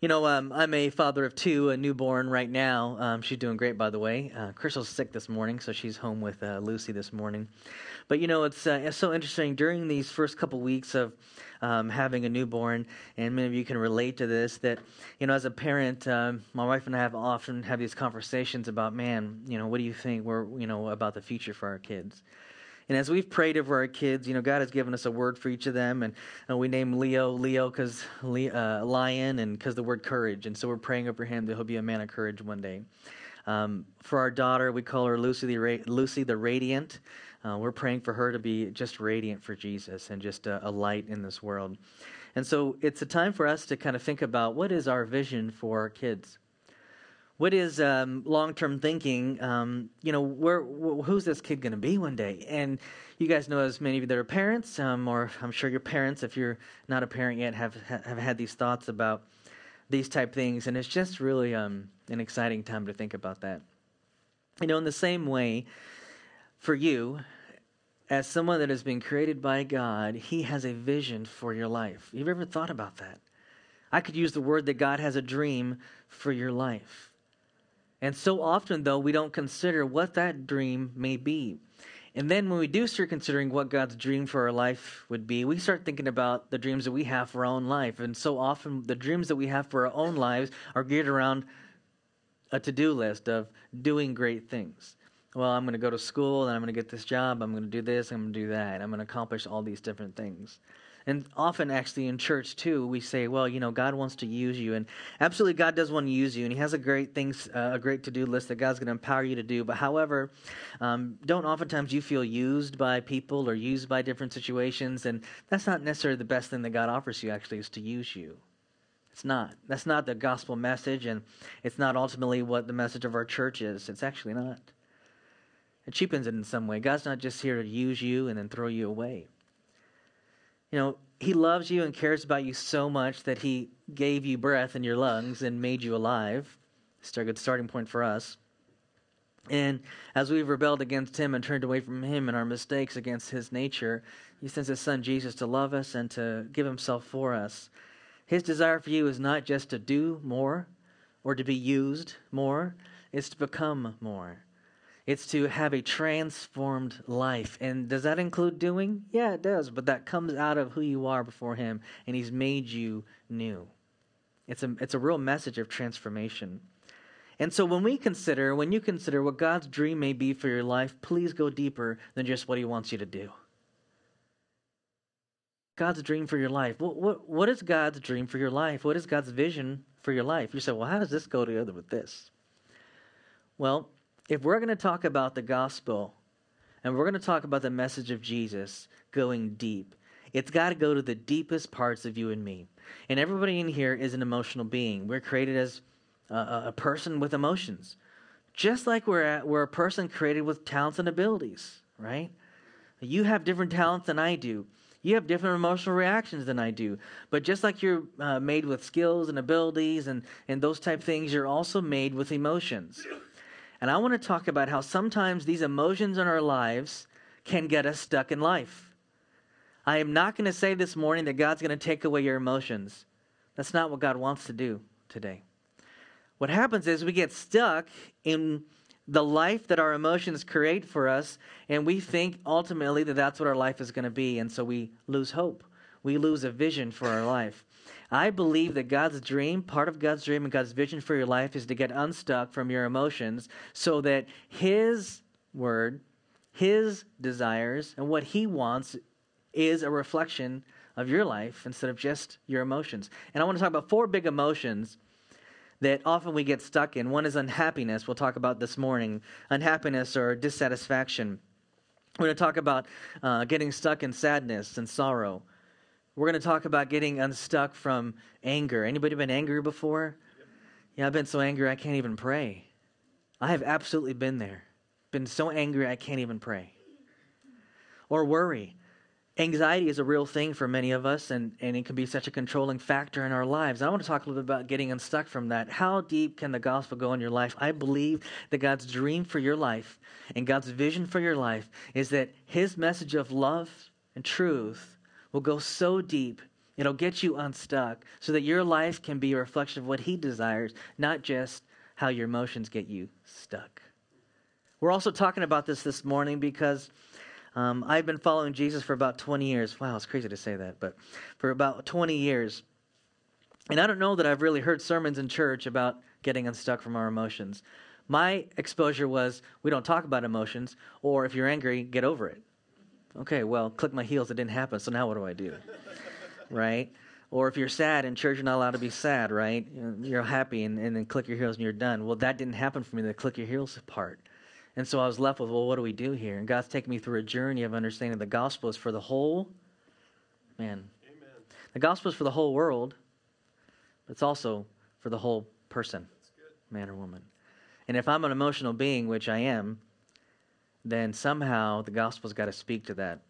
You know, um, I'm a father of two, a newborn right now. Um, she's doing great, by the way. Uh, Crystal's sick this morning, so she's home with uh, Lucy this morning. But you know, it's, uh, it's so interesting during these first couple weeks of um, having a newborn, and many of you can relate to this. That you know, as a parent, um, my wife and I have often have these conversations about, man, you know, what do you think we're, you know, about the future for our kids? And as we've prayed over our kids, you know, God has given us a word for each of them. And, and we name Leo Leo because uh, lion and because the word courage. And so we're praying over him that he'll be a man of courage one day. Um, for our daughter, we call her Lucy the, Lucy the Radiant. Uh, we're praying for her to be just radiant for Jesus and just a, a light in this world. And so it's a time for us to kind of think about what is our vision for our kids what is um, long-term thinking? Um, you know, where wh- who's this kid going to be one day? And you guys know, as many of you that are parents, um, or I'm sure your parents, if you're not a parent yet, have have had these thoughts about these type things, and it's just really um, an exciting time to think about that. You know, in the same way, for you, as someone that has been created by God, He has a vision for your life. You've ever thought about that? I could use the word that God has a dream for your life. And so often, though, we don't consider what that dream may be. And then when we do start considering what God's dream for our life would be, we start thinking about the dreams that we have for our own life. And so often, the dreams that we have for our own lives are geared around a to do list of doing great things. Well, I'm going to go to school and I'm going to get this job. I'm going to do this. I'm going to do that. I'm going to accomplish all these different things. And often, actually, in church too, we say, "Well, you know, God wants to use you," and absolutely, God does want to use you, and He has a great things, uh, a great to-do list that God's going to empower you to do. But however, um, don't oftentimes you feel used by people or used by different situations, and that's not necessarily the best thing that God offers you. Actually, is to use you. It's not. That's not the gospel message, and it's not ultimately what the message of our church is. It's actually not. It cheapens it in some way. God's not just here to use you and then throw you away. You know, He loves you and cares about you so much that He gave you breath in your lungs and made you alive. It's a good starting point for us. And as we've rebelled against Him and turned away from Him and our mistakes against His nature, He sends His Son Jesus to love us and to give Himself for us. His desire for you is not just to do more or to be used more, it's to become more. It's to have a transformed life. And does that include doing? Yeah, it does. But that comes out of who you are before Him, and He's made you new. It's a, it's a real message of transformation. And so when we consider, when you consider what God's dream may be for your life, please go deeper than just what He wants you to do. God's dream for your life. What, what, what is God's dream for your life? What is God's vision for your life? You say, well, how does this go together with this? Well, if we're going to talk about the gospel and we're going to talk about the message of Jesus going deep, it's got to go to the deepest parts of you and me. And everybody in here is an emotional being. We're created as a, a person with emotions, just like we're, at, we're a person created with talents and abilities, right? You have different talents than I do. You have different emotional reactions than I do. But just like you're uh, made with skills and abilities and, and those type things, you're also made with emotions. And I want to talk about how sometimes these emotions in our lives can get us stuck in life. I am not going to say this morning that God's going to take away your emotions. That's not what God wants to do today. What happens is we get stuck in the life that our emotions create for us, and we think ultimately that that's what our life is going to be, and so we lose hope. We lose a vision for our life. I believe that God's dream, part of God's dream and God's vision for your life is to get unstuck from your emotions so that His word, His desires, and what He wants is a reflection of your life instead of just your emotions. And I want to talk about four big emotions that often we get stuck in. One is unhappiness, we'll talk about this morning. Unhappiness or dissatisfaction. We're going to talk about uh, getting stuck in sadness and sorrow. We're going to talk about getting unstuck from anger. Anybody been angry before? Yeah, I've been so angry I can't even pray. I have absolutely been there. Been so angry I can't even pray. Or worry. Anxiety is a real thing for many of us, and, and it can be such a controlling factor in our lives. I want to talk a little bit about getting unstuck from that. How deep can the gospel go in your life? I believe that God's dream for your life and God's vision for your life is that His message of love and truth will go so deep It'll get you unstuck so that your life can be a reflection of what He desires, not just how your emotions get you stuck. We're also talking about this this morning because um, I've been following Jesus for about 20 years. Wow, it's crazy to say that, but for about 20 years. And I don't know that I've really heard sermons in church about getting unstuck from our emotions. My exposure was we don't talk about emotions, or if you're angry, get over it. Okay, well, click my heels, it didn't happen, so now what do I do? right? Or if you're sad in church, you're not allowed to be sad, right? You're happy and, and then click your heels and you're done. Well, that didn't happen for me, the click your heels part. And so I was left with, well, what do we do here? And God's taken me through a journey of understanding the gospel is for the whole man. Amen. The gospel is for the whole world, but it's also for the whole person, man or woman. And if I'm an emotional being, which I am, then somehow the gospel's got to speak to that.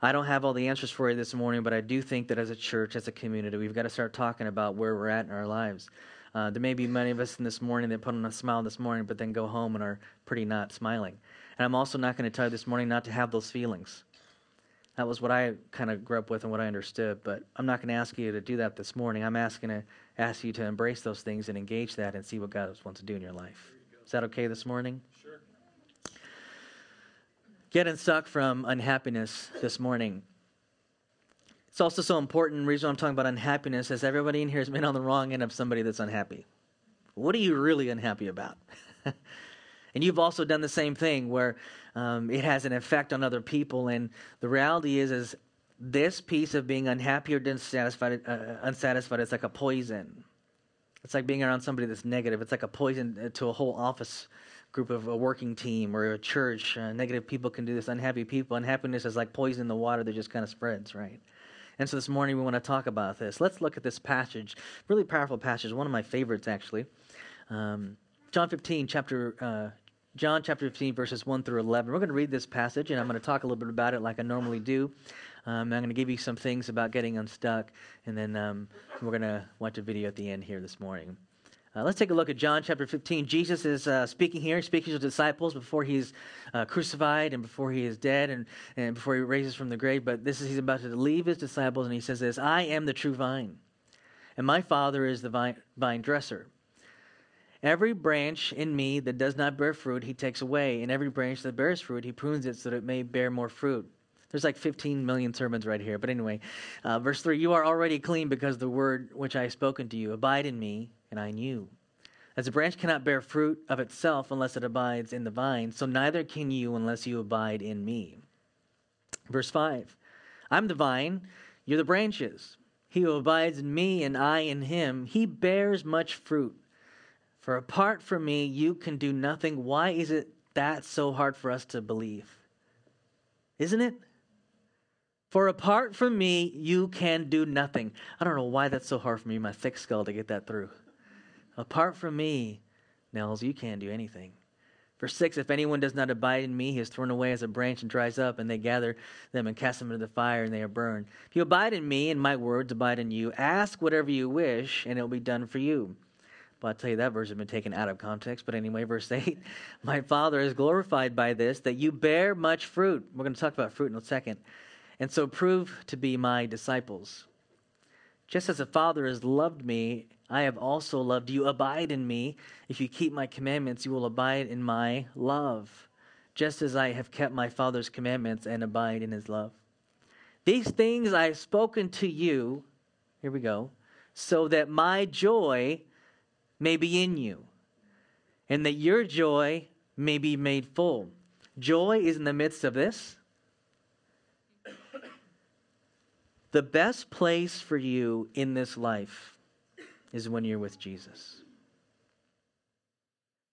I don't have all the answers for you this morning, but I do think that as a church, as a community, we've got to start talking about where we're at in our lives. Uh, there may be many of us in this morning that put on a smile this morning, but then go home and are pretty not smiling. And I'm also not going to tell you this morning not to have those feelings. That was what I kind of grew up with and what I understood. But I'm not going to ask you to do that this morning. I'm asking to ask you to embrace those things and engage that and see what God wants to do in your life. Is that okay this morning? Sure. Getting stuck from unhappiness this morning. It's also so important. The reason I'm talking about unhappiness is everybody in here has been on the wrong end of somebody that's unhappy. What are you really unhappy about? and you've also done the same thing where um, it has an effect on other people. And the reality is, is this piece of being unhappy or dissatisfied, uh, unsatisfied is like a poison. It's like being around somebody that's negative. It's like a poison uh, to a whole office group of a working team or a church. Uh, negative people can do this. Unhappy people, unhappiness is like poison in the water that just kind of spreads, right? And so this morning we want to talk about this. Let's look at this passage, really powerful passage, one of my favorites actually. Um, John 15, chapter uh, John chapter 15, verses 1 through 11. We're going to read this passage, and I'm going to talk a little bit about it like I normally do. Um, I'm going to give you some things about getting unstuck, and then um, we're going to watch a video at the end here this morning. Uh, let's take a look at John chapter 15. Jesus is uh, speaking here, speaking to disciples before he's uh, crucified and before he is dead and, and before he raises from the grave. But this is, he's about to leave his disciples, and he says this I am the true vine, and my Father is the vine, vine dresser. Every branch in me that does not bear fruit, he takes away, and every branch that bears fruit, he prunes it so that it may bear more fruit. There's like 15 million sermons right here. But anyway, uh, verse 3 You are already clean because the word which I have spoken to you. Abide in me, and I you. As a branch cannot bear fruit of itself unless it abides in the vine, so neither can you unless you abide in me. Verse 5 I'm the vine, you're the branches. He who abides in me and I in him, he bears much fruit. For apart from me, you can do nothing. Why is it that so hard for us to believe? Isn't it? For apart from me, you can do nothing. I don't know why that's so hard for me, my thick skull, to get that through. Apart from me, Nels, you can't do anything. Verse 6 If anyone does not abide in me, he is thrown away as a branch and dries up, and they gather them and cast them into the fire, and they are burned. If you abide in me, and my words abide in you, ask whatever you wish, and it will be done for you. But I'll tell you that verse has been taken out of context. But anyway, verse 8 My Father is glorified by this, that you bear much fruit. We're going to talk about fruit in a second. And so prove to be my disciples. Just as the Father has loved me, I have also loved you. Abide in me. If you keep my commandments, you will abide in my love, just as I have kept my Father's commandments and abide in his love. These things I have spoken to you, here we go, so that my joy may be in you, and that your joy may be made full. Joy is in the midst of this. The best place for you in this life is when you're with Jesus.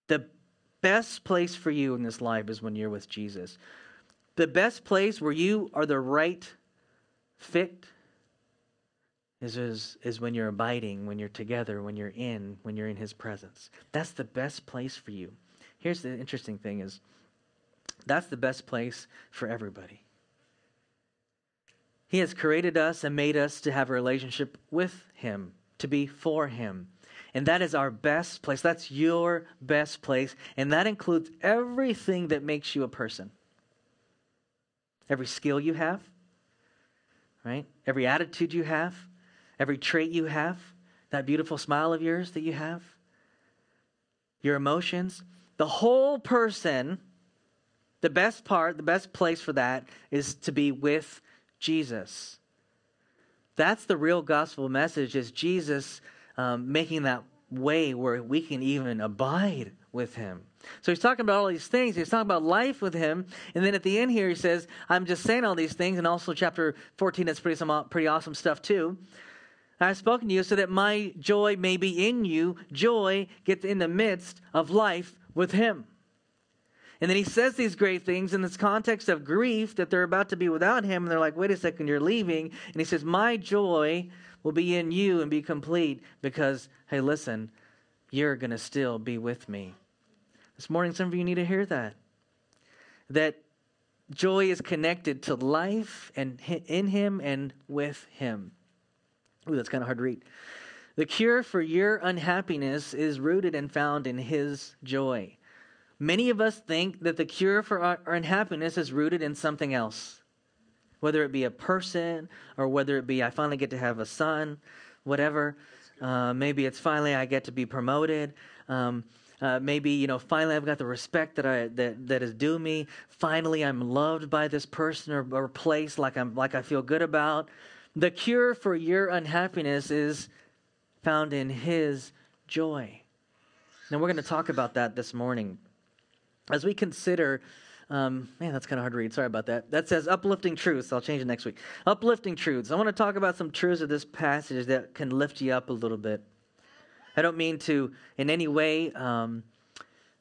The best place for you in this life is when you're with Jesus. The best place where you are the right fit is, is, is when you're abiding, when you're together, when you're in, when you're in his presence. That's the best place for you. Here's the interesting thing is that's the best place for everybody. He has created us and made us to have a relationship with him, to be for him. And that is our best place. That's your best place. And that includes everything that makes you a person. Every skill you have, right? Every attitude you have, every trait you have, that beautiful smile of yours that you have, your emotions, the whole person, the best part, the best place for that is to be with Jesus. That's the real gospel message is Jesus um, making that way where we can even abide with him. So he's talking about all these things. He's talking about life with him. And then at the end here, he says, I'm just saying all these things. And also, chapter 14, that's pretty, some, pretty awesome stuff, too. I've spoken to you so that my joy may be in you. Joy gets in the midst of life with him. And then he says these great things in this context of grief that they're about to be without him. And they're like, wait a second, you're leaving. And he says, My joy will be in you and be complete because, hey, listen, you're going to still be with me. This morning, some of you need to hear that. That joy is connected to life and in Him and with Him. Ooh, that's kind of hard to read. The cure for your unhappiness is rooted and found in His joy. Many of us think that the cure for our, unhappiness is rooted in something else, whether it be a person or whether it be I finally get to have a son, whatever. Uh, maybe it's finally I get to be promoted. Um, uh, maybe you know, finally I've got the respect that I that that is due me. Finally, I'm loved by this person or, or place like I'm like I feel good about. The cure for your unhappiness is found in His joy. Now we're going to talk about that this morning as we consider. Um, man, that's kind of hard to read. Sorry about that. That says uplifting truths. I'll change it next week. Uplifting truths. I want to talk about some truths of this passage that can lift you up a little bit. I don't mean to in any way um,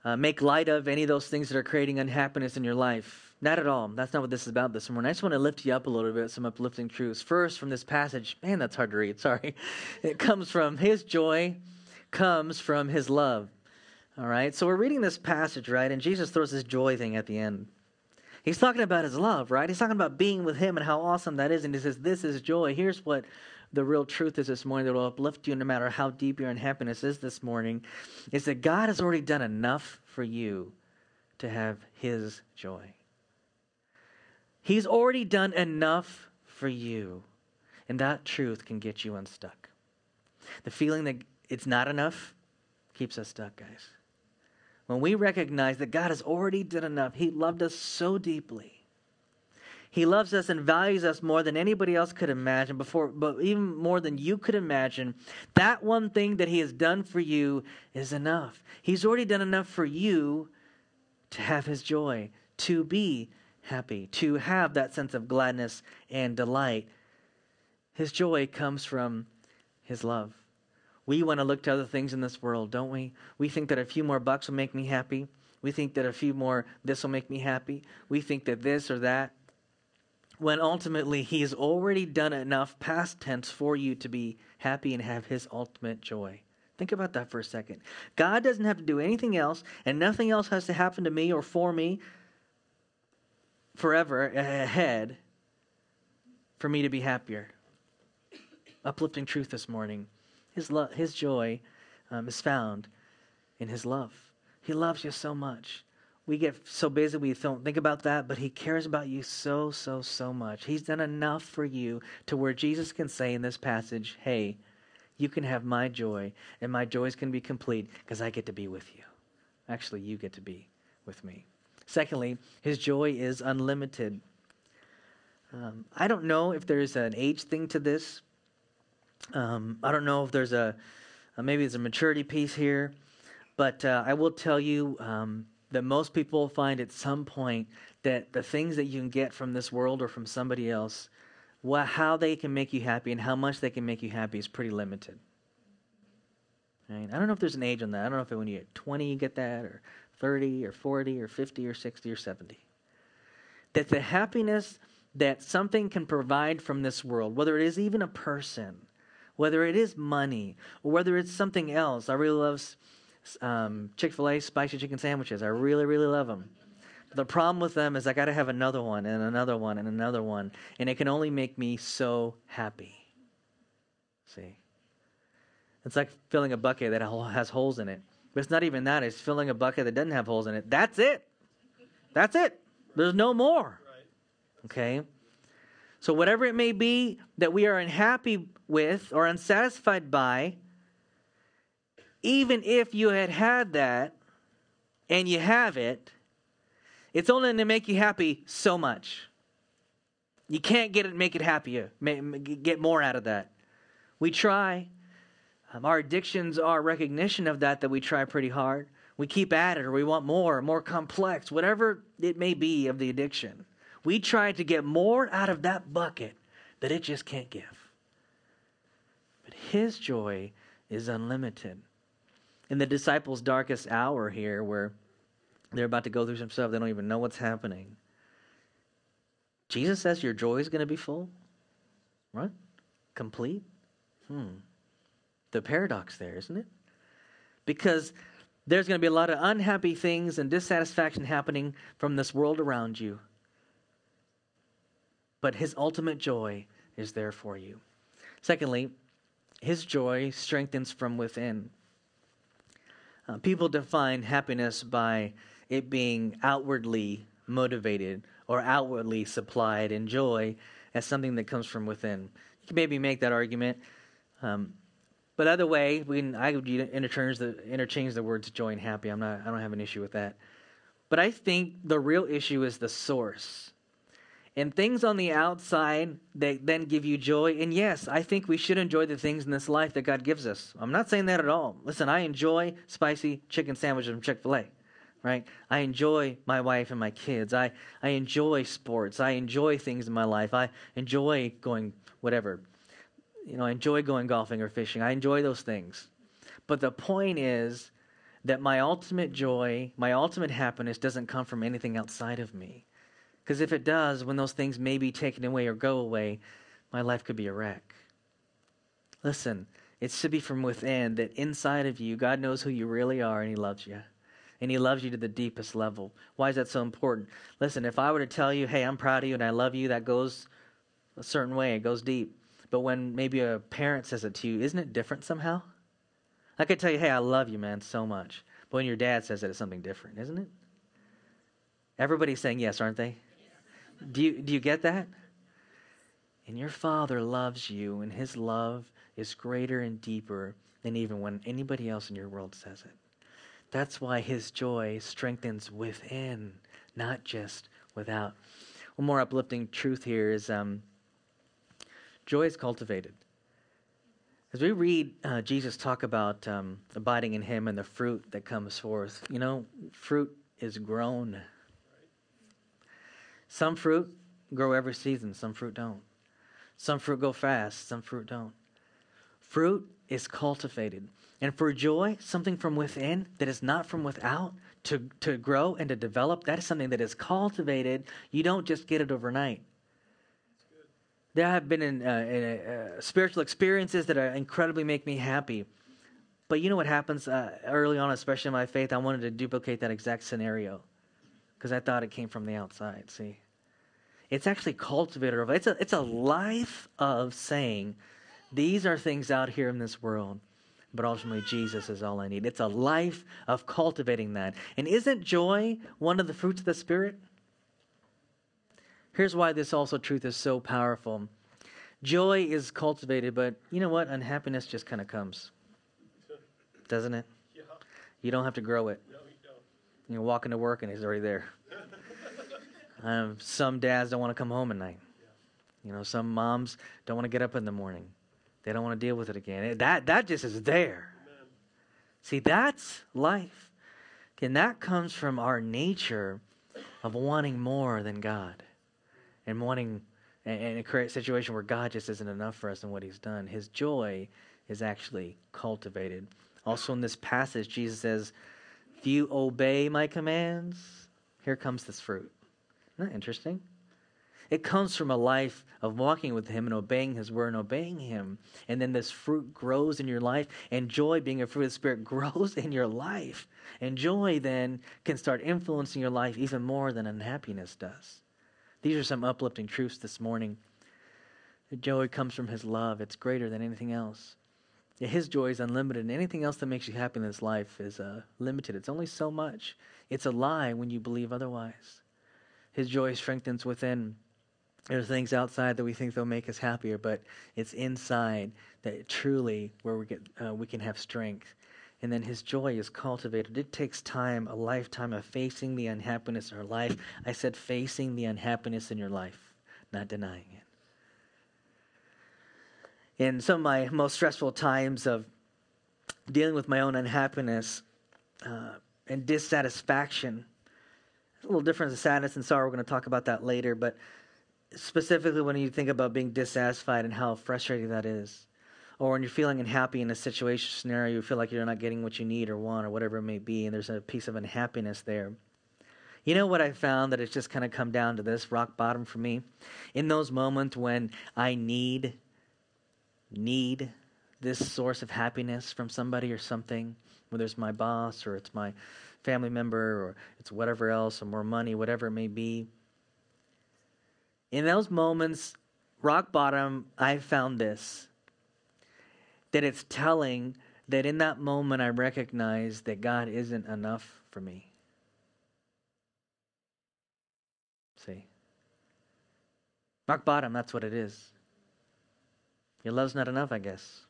uh, make light of any of those things that are creating unhappiness in your life. Not at all. That's not what this is about this morning. I just want to lift you up a little bit, some uplifting truths. First, from this passage, man, that's hard to read. Sorry. It comes from His joy, comes from His love. All right. So we're reading this passage, right? And Jesus throws this joy thing at the end. He's talking about his love, right? He's talking about being with him and how awesome that is. And he says, This is joy. Here's what the real truth is this morning that will uplift you no matter how deep your unhappiness is this morning is that God has already done enough for you to have His joy. He's already done enough for you, and that truth can get you unstuck. The feeling that it's not enough keeps us stuck, guys. When we recognize that God has already done enough, He loved us so deeply he loves us and values us more than anybody else could imagine, before, but even more than you could imagine. That one thing that He has done for you is enough. He's already done enough for you to have His joy, to be happy, to have that sense of gladness and delight. His joy comes from His love. We want to look to other things in this world, don't we? We think that a few more bucks will make me happy. We think that a few more this will make me happy. We think that this or that when ultimately he has already done enough past tense for you to be happy and have his ultimate joy. Think about that for a second. God doesn't have to do anything else, and nothing else has to happen to me or for me forever ahead for me to be happier. Uplifting truth this morning. His, love, his joy um, is found in his love. He loves you so much we get so busy we don't think about that, but He cares about you so, so, so much. He's done enough for you to where Jesus can say in this passage, Hey, you can have my joy, and my joy is going to be complete because I get to be with you. Actually, you get to be with me. Secondly, His joy is unlimited. Um, I don't know if there's an age thing to this. Um, I don't know if there's a, uh, maybe there's a maturity piece here, but uh, I will tell you. Um, that most people find at some point that the things that you can get from this world or from somebody else, how they can make you happy and how much they can make you happy is pretty limited. Right? I don't know if there's an age on that. I don't know if when you're 20 you get that, or 30, or 40, or 50, or 60, or 70. That the happiness that something can provide from this world, whether it is even a person, whether it is money, or whether it's something else. I really love um, Chick fil A spicy chicken sandwiches. I really, really love them. The problem with them is I got to have another one and another one and another one, and it can only make me so happy. See? It's like filling a bucket that has holes in it. But it's not even that, it's filling a bucket that doesn't have holes in it. That's it. That's it. There's no more. Okay? So, whatever it may be that we are unhappy with or unsatisfied by, even if you had had that and you have it, it's only going to make you happy so much. You can't get it, make it happier, get more out of that. We try. Um, our addictions are recognition of that, that we try pretty hard. We keep at it, or we want more, more complex, whatever it may be of the addiction. We try to get more out of that bucket that it just can't give. But His joy is unlimited. In the disciples' darkest hour here, where they're about to go through some stuff, they don't even know what's happening. Jesus says your joy is going to be full, right? Complete. Hmm. The paradox there, isn't it? Because there's going to be a lot of unhappy things and dissatisfaction happening from this world around you. But his ultimate joy is there for you. Secondly, his joy strengthens from within. Uh, people define happiness by it being outwardly motivated or outwardly supplied, and joy as something that comes from within. You can maybe make that argument. Um, but either way, we can, I would interchange the, interchange the words joy and happy. I'm not, I don't have an issue with that. But I think the real issue is the source. And things on the outside that then give you joy. And yes, I think we should enjoy the things in this life that God gives us. I'm not saying that at all. Listen, I enjoy spicy chicken sandwiches from Chick fil A right? I enjoy my wife and my kids. I, I enjoy sports. I enjoy things in my life. I enjoy going whatever you know, I enjoy going golfing or fishing. I enjoy those things. But the point is that my ultimate joy, my ultimate happiness doesn't come from anything outside of me. Because if it does, when those things may be taken away or go away, my life could be a wreck. Listen, it should be from within that inside of you, God knows who you really are and He loves you. And He loves you to the deepest level. Why is that so important? Listen, if I were to tell you, hey, I'm proud of you and I love you, that goes a certain way, it goes deep. But when maybe a parent says it to you, isn't it different somehow? I could tell you, hey, I love you, man, so much. But when your dad says it, it's something different, isn't it? Everybody's saying yes, aren't they? Do you, do you get that? And your father loves you, and his love is greater and deeper than even when anybody else in your world says it. That's why his joy strengthens within, not just without. One more uplifting truth here is um, Joy is cultivated. As we read uh, Jesus talk about um, abiding in Him and the fruit that comes forth, you know, fruit is grown. Some fruit grow every season, some fruit don't. Some fruit go fast, some fruit don't. Fruit is cultivated. And for joy, something from within that is not from without, to, to grow and to develop, that is something that is cultivated. You don't just get it overnight. There have been in, uh, in, uh, spiritual experiences that are incredibly make me happy. But you know what happens uh, early on, especially in my faith? I wanted to duplicate that exact scenario because I thought it came from the outside. See, it's actually cultivated. It's a it's a life of saying, these are things out here in this world, but ultimately Jesus is all I need. It's a life of cultivating that. And isn't joy one of the fruits of the Spirit? Here's why this also truth is so powerful. Joy is cultivated, but you know what? Unhappiness just kind of comes. Doesn't it? You don't have to grow it. You don't. You walk into work and he's already there. um, some dads don't want to come home at night. You know, some moms don't want to get up in the morning. They don't want to deal with it again. That that just is there. Amen. See, that's life. And that comes from our nature of wanting more than God and wanting and, create a situation where God just isn't enough for us and what He's done. His joy is actually cultivated. Also, in this passage, Jesus says, If you obey my commands, here comes this fruit. Isn't that interesting? It comes from a life of walking with Him and obeying His word and obeying Him. And then this fruit grows in your life, and joy, being a fruit of the Spirit, grows in your life. And joy then can start influencing your life even more than unhappiness does. These are some uplifting truths this morning. Joy comes from His love, it's greater than anything else. His joy is unlimited, and anything else that makes you happy in this life is uh, limited. It's only so much. It's a lie when you believe otherwise. His joy strengthens within. There are things outside that we think they'll make us happier, but it's inside that truly where we get uh, we can have strength. And then his joy is cultivated. It takes time, a lifetime of facing the unhappiness in our life. I said facing the unhappiness in your life, not denying it. In some of my most stressful times of dealing with my own unhappiness uh, and dissatisfaction, a little different than sadness and sorrow. We're going to talk about that later, but specifically when you think about being dissatisfied and how frustrating that is, or when you're feeling unhappy in a situation scenario, you feel like you're not getting what you need or want or whatever it may be, and there's a piece of unhappiness there. You know what I found that it's just kind of come down to this rock bottom for me? In those moments when I need, need this source of happiness from somebody or something, whether it's my boss or it's my family member or it's whatever else or more money, whatever it may be. In those moments, rock bottom, I found this that it's telling that in that moment I recognize that God isn't enough for me. See? Rock bottom, that's what it is. Your love's not enough, I guess.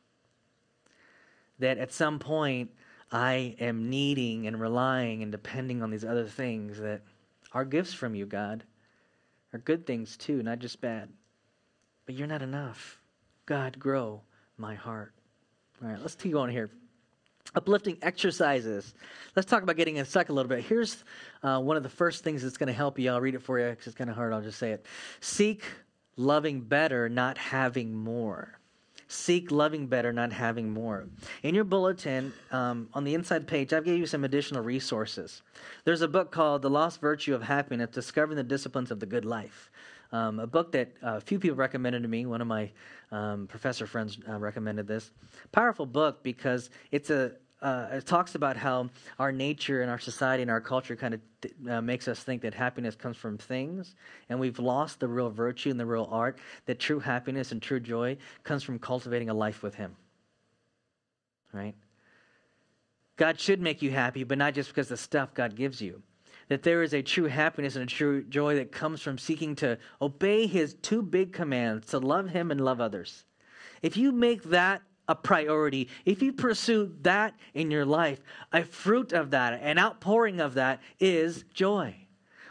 That at some point I am needing and relying and depending on these other things that are gifts from you, God, are good things too, not just bad. But you're not enough. God, grow my heart. All right, let's keep going here. Uplifting exercises. Let's talk about getting stuck a little bit. Here's uh, one of the first things that's going to help you. I'll read it for you because it's kind of hard. I'll just say it. Seek loving better, not having more. Seek loving better, not having more. In your bulletin, um, on the inside page, I've gave you some additional resources. There's a book called The Lost Virtue of Happiness Discovering the Disciplines of the Good Life. Um, a book that uh, a few people recommended to me. One of my um, professor friends uh, recommended this. Powerful book because it's a uh, it talks about how our nature and our society and our culture kind of uh, makes us think that happiness comes from things, and we've lost the real virtue and the real art. That true happiness and true joy comes from cultivating a life with Him. Right? God should make you happy, but not just because the stuff God gives you. That there is a true happiness and a true joy that comes from seeking to obey His two big commands to love Him and love others. If you make that a priority, if you pursue that in your life, a fruit of that, an outpouring of that is joy.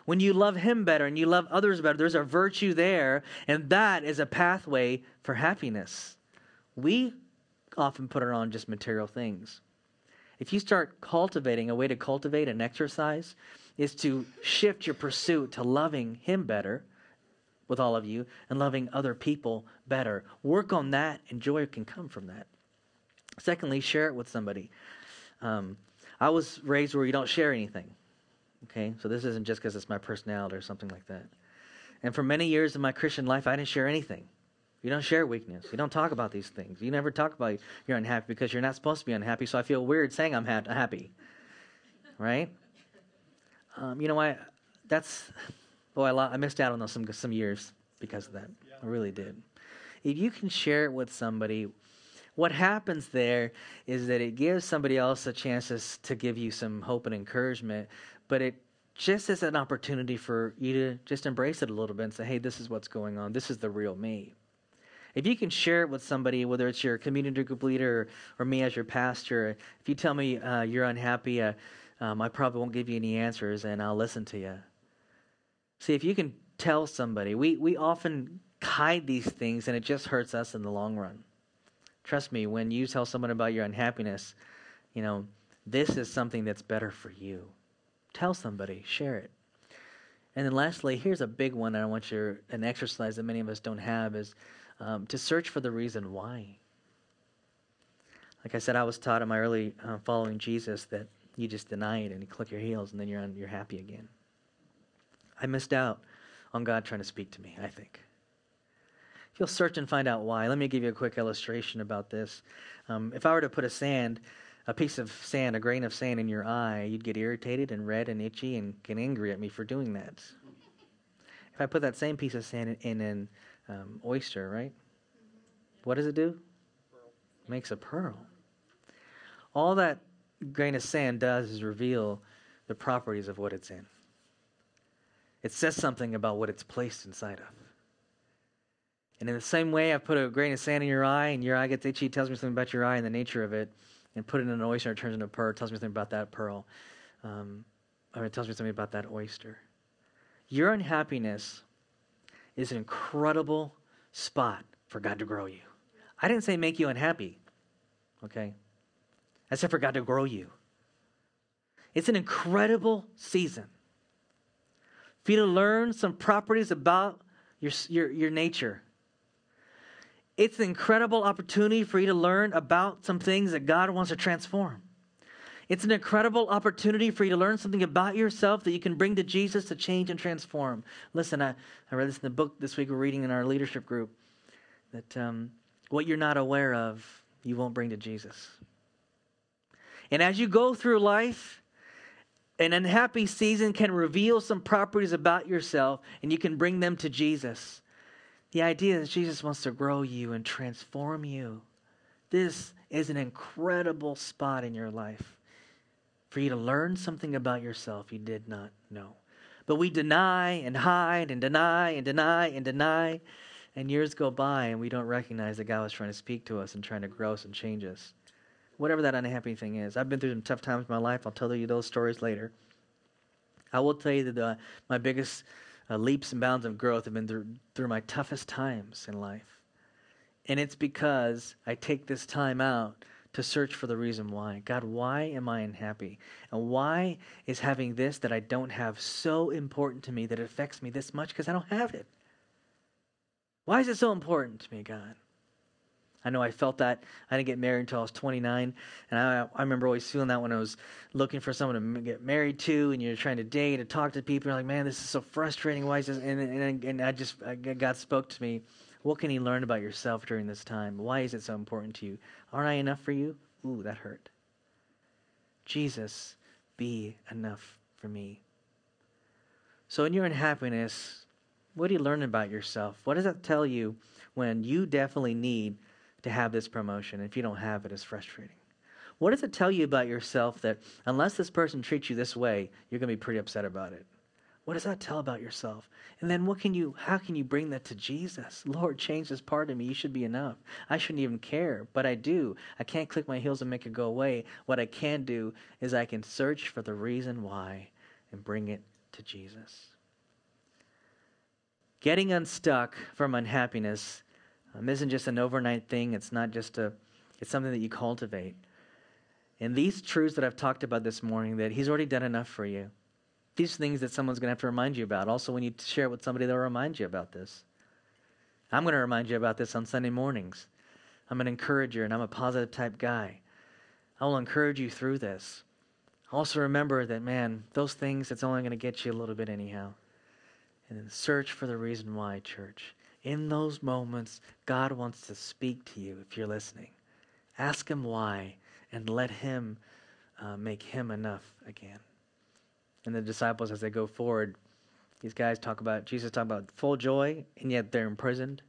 When you love Him better and you love others better, there's a virtue there, and that is a pathway for happiness. We often put it on just material things. If you start cultivating, a way to cultivate and exercise is to shift your pursuit to loving Him better with all of you and loving other people better. Work on that, and joy can come from that. Secondly, share it with somebody. Um, I was raised where you don't share anything. Okay, so this isn't just because it's my personality or something like that. And for many years in my Christian life, I didn't share anything. You don't share weakness. You don't talk about these things. You never talk about you're unhappy because you're not supposed to be unhappy. So I feel weird saying I'm ha- happy, right? Um, you know why? That's boy, I, I missed out on those some some years because of that. I really did. If you can share it with somebody, what happens there is that it gives somebody else a chance to, to give you some hope and encouragement, but it just is an opportunity for you to just embrace it a little bit and say, hey, this is what's going on. This is the real me. If you can share it with somebody, whether it's your community group leader or, or me as your pastor, if you tell me uh, you're unhappy, uh, um, I probably won't give you any answers and I'll listen to you. See, if you can tell somebody, we, we often hide these things and it just hurts us in the long run. Trust me, when you tell someone about your unhappiness, you know, this is something that's better for you. Tell somebody, share it. And then lastly, here's a big one that I want you an exercise that many of us don't have is um, to search for the reason why. Like I said, I was taught in my early uh, following Jesus that you just deny it and you click your heels and then you're you're happy again. I missed out on God trying to speak to me, I think. If you'll search and find out why, let me give you a quick illustration about this. Um, if I were to put a sand, a piece of sand, a grain of sand in your eye, you'd get irritated and red and itchy and get angry at me for doing that. If I put that same piece of sand in, in an um, oyster, right? What does it do? It makes a pearl. All that grain of sand does is reveal the properties of what it's in. It says something about what it's placed inside of. And in the same way, I put a grain of sand in your eye, and your eye gets itchy, tells me something about your eye and the nature of it, and put it in an oyster, and it turns into a pearl, tells me something about that pearl. Um, or it tells me something about that oyster. Your unhappiness is an incredible spot for God to grow you. I didn't say make you unhappy, okay? I said for God to grow you. It's an incredible season for you to learn some properties about your, your, your nature. It's an incredible opportunity for you to learn about some things that God wants to transform. It's an incredible opportunity for you to learn something about yourself that you can bring to Jesus to change and transform. Listen, I, I read this in the book this week we're reading in our leadership group that um, what you're not aware of, you won't bring to Jesus. And as you go through life, an unhappy season can reveal some properties about yourself and you can bring them to Jesus. The idea is Jesus wants to grow you and transform you. This is an incredible spot in your life for you to learn something about yourself you did not know. But we deny and hide and deny and deny and deny. And years go by and we don't recognize that God was trying to speak to us and trying to grow us and change us. Whatever that unhappy thing is. I've been through some tough times in my life. I'll tell you those stories later. I will tell you that the, my biggest uh, leaps and bounds of growth have been through, through my toughest times in life. And it's because I take this time out to search for the reason why. God, why am I unhappy? And why is having this that I don't have so important to me that it affects me this much because I don't have it? Why is it so important to me, God? I know I felt that. I didn't get married until I was 29. And I, I remember always feeling that when I was looking for someone to get married to and you're trying to date and talk to people. You're like, man, this is so frustrating. Why is this? And, and, and I just, God spoke to me what can you learn about yourself during this time? Why is it so important to you? Aren't I enough for you? Ooh, that hurt. Jesus, be enough for me. So, in your unhappiness, what do you learn about yourself? What does that tell you when you definitely need to have this promotion? If you don't have it, it's frustrating. What does it tell you about yourself that unless this person treats you this way, you're going to be pretty upset about it? What does that tell about yourself? And then what can you how can you bring that to Jesus? Lord, change this part of me. You should be enough. I shouldn't even care, but I do. I can't click my heels and make it go away. What I can do is I can search for the reason why and bring it to Jesus. Getting unstuck from unhappiness um, isn't just an overnight thing. It's not just a it's something that you cultivate. And these truths that I've talked about this morning, that He's already done enough for you these things that someone's going to have to remind you about. Also, when you share it with somebody, they'll remind you about this. I'm going to remind you about this on Sunday mornings. I'm an encourager and I'm a positive type guy. I will encourage you through this. Also, remember that, man, those things, it's only going to get you a little bit anyhow. And then search for the reason why, church. In those moments, God wants to speak to you if you're listening. Ask Him why and let Him uh, make Him enough again and the disciples as they go forward. These guys talk about Jesus talk about full joy, and yet they're imprisoned.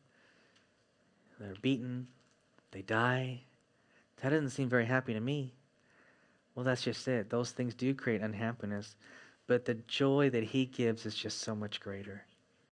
They're beaten. They die. That doesn't seem very happy to me. Well, that's just it. Those things do create unhappiness, but the joy that He gives is just so much greater.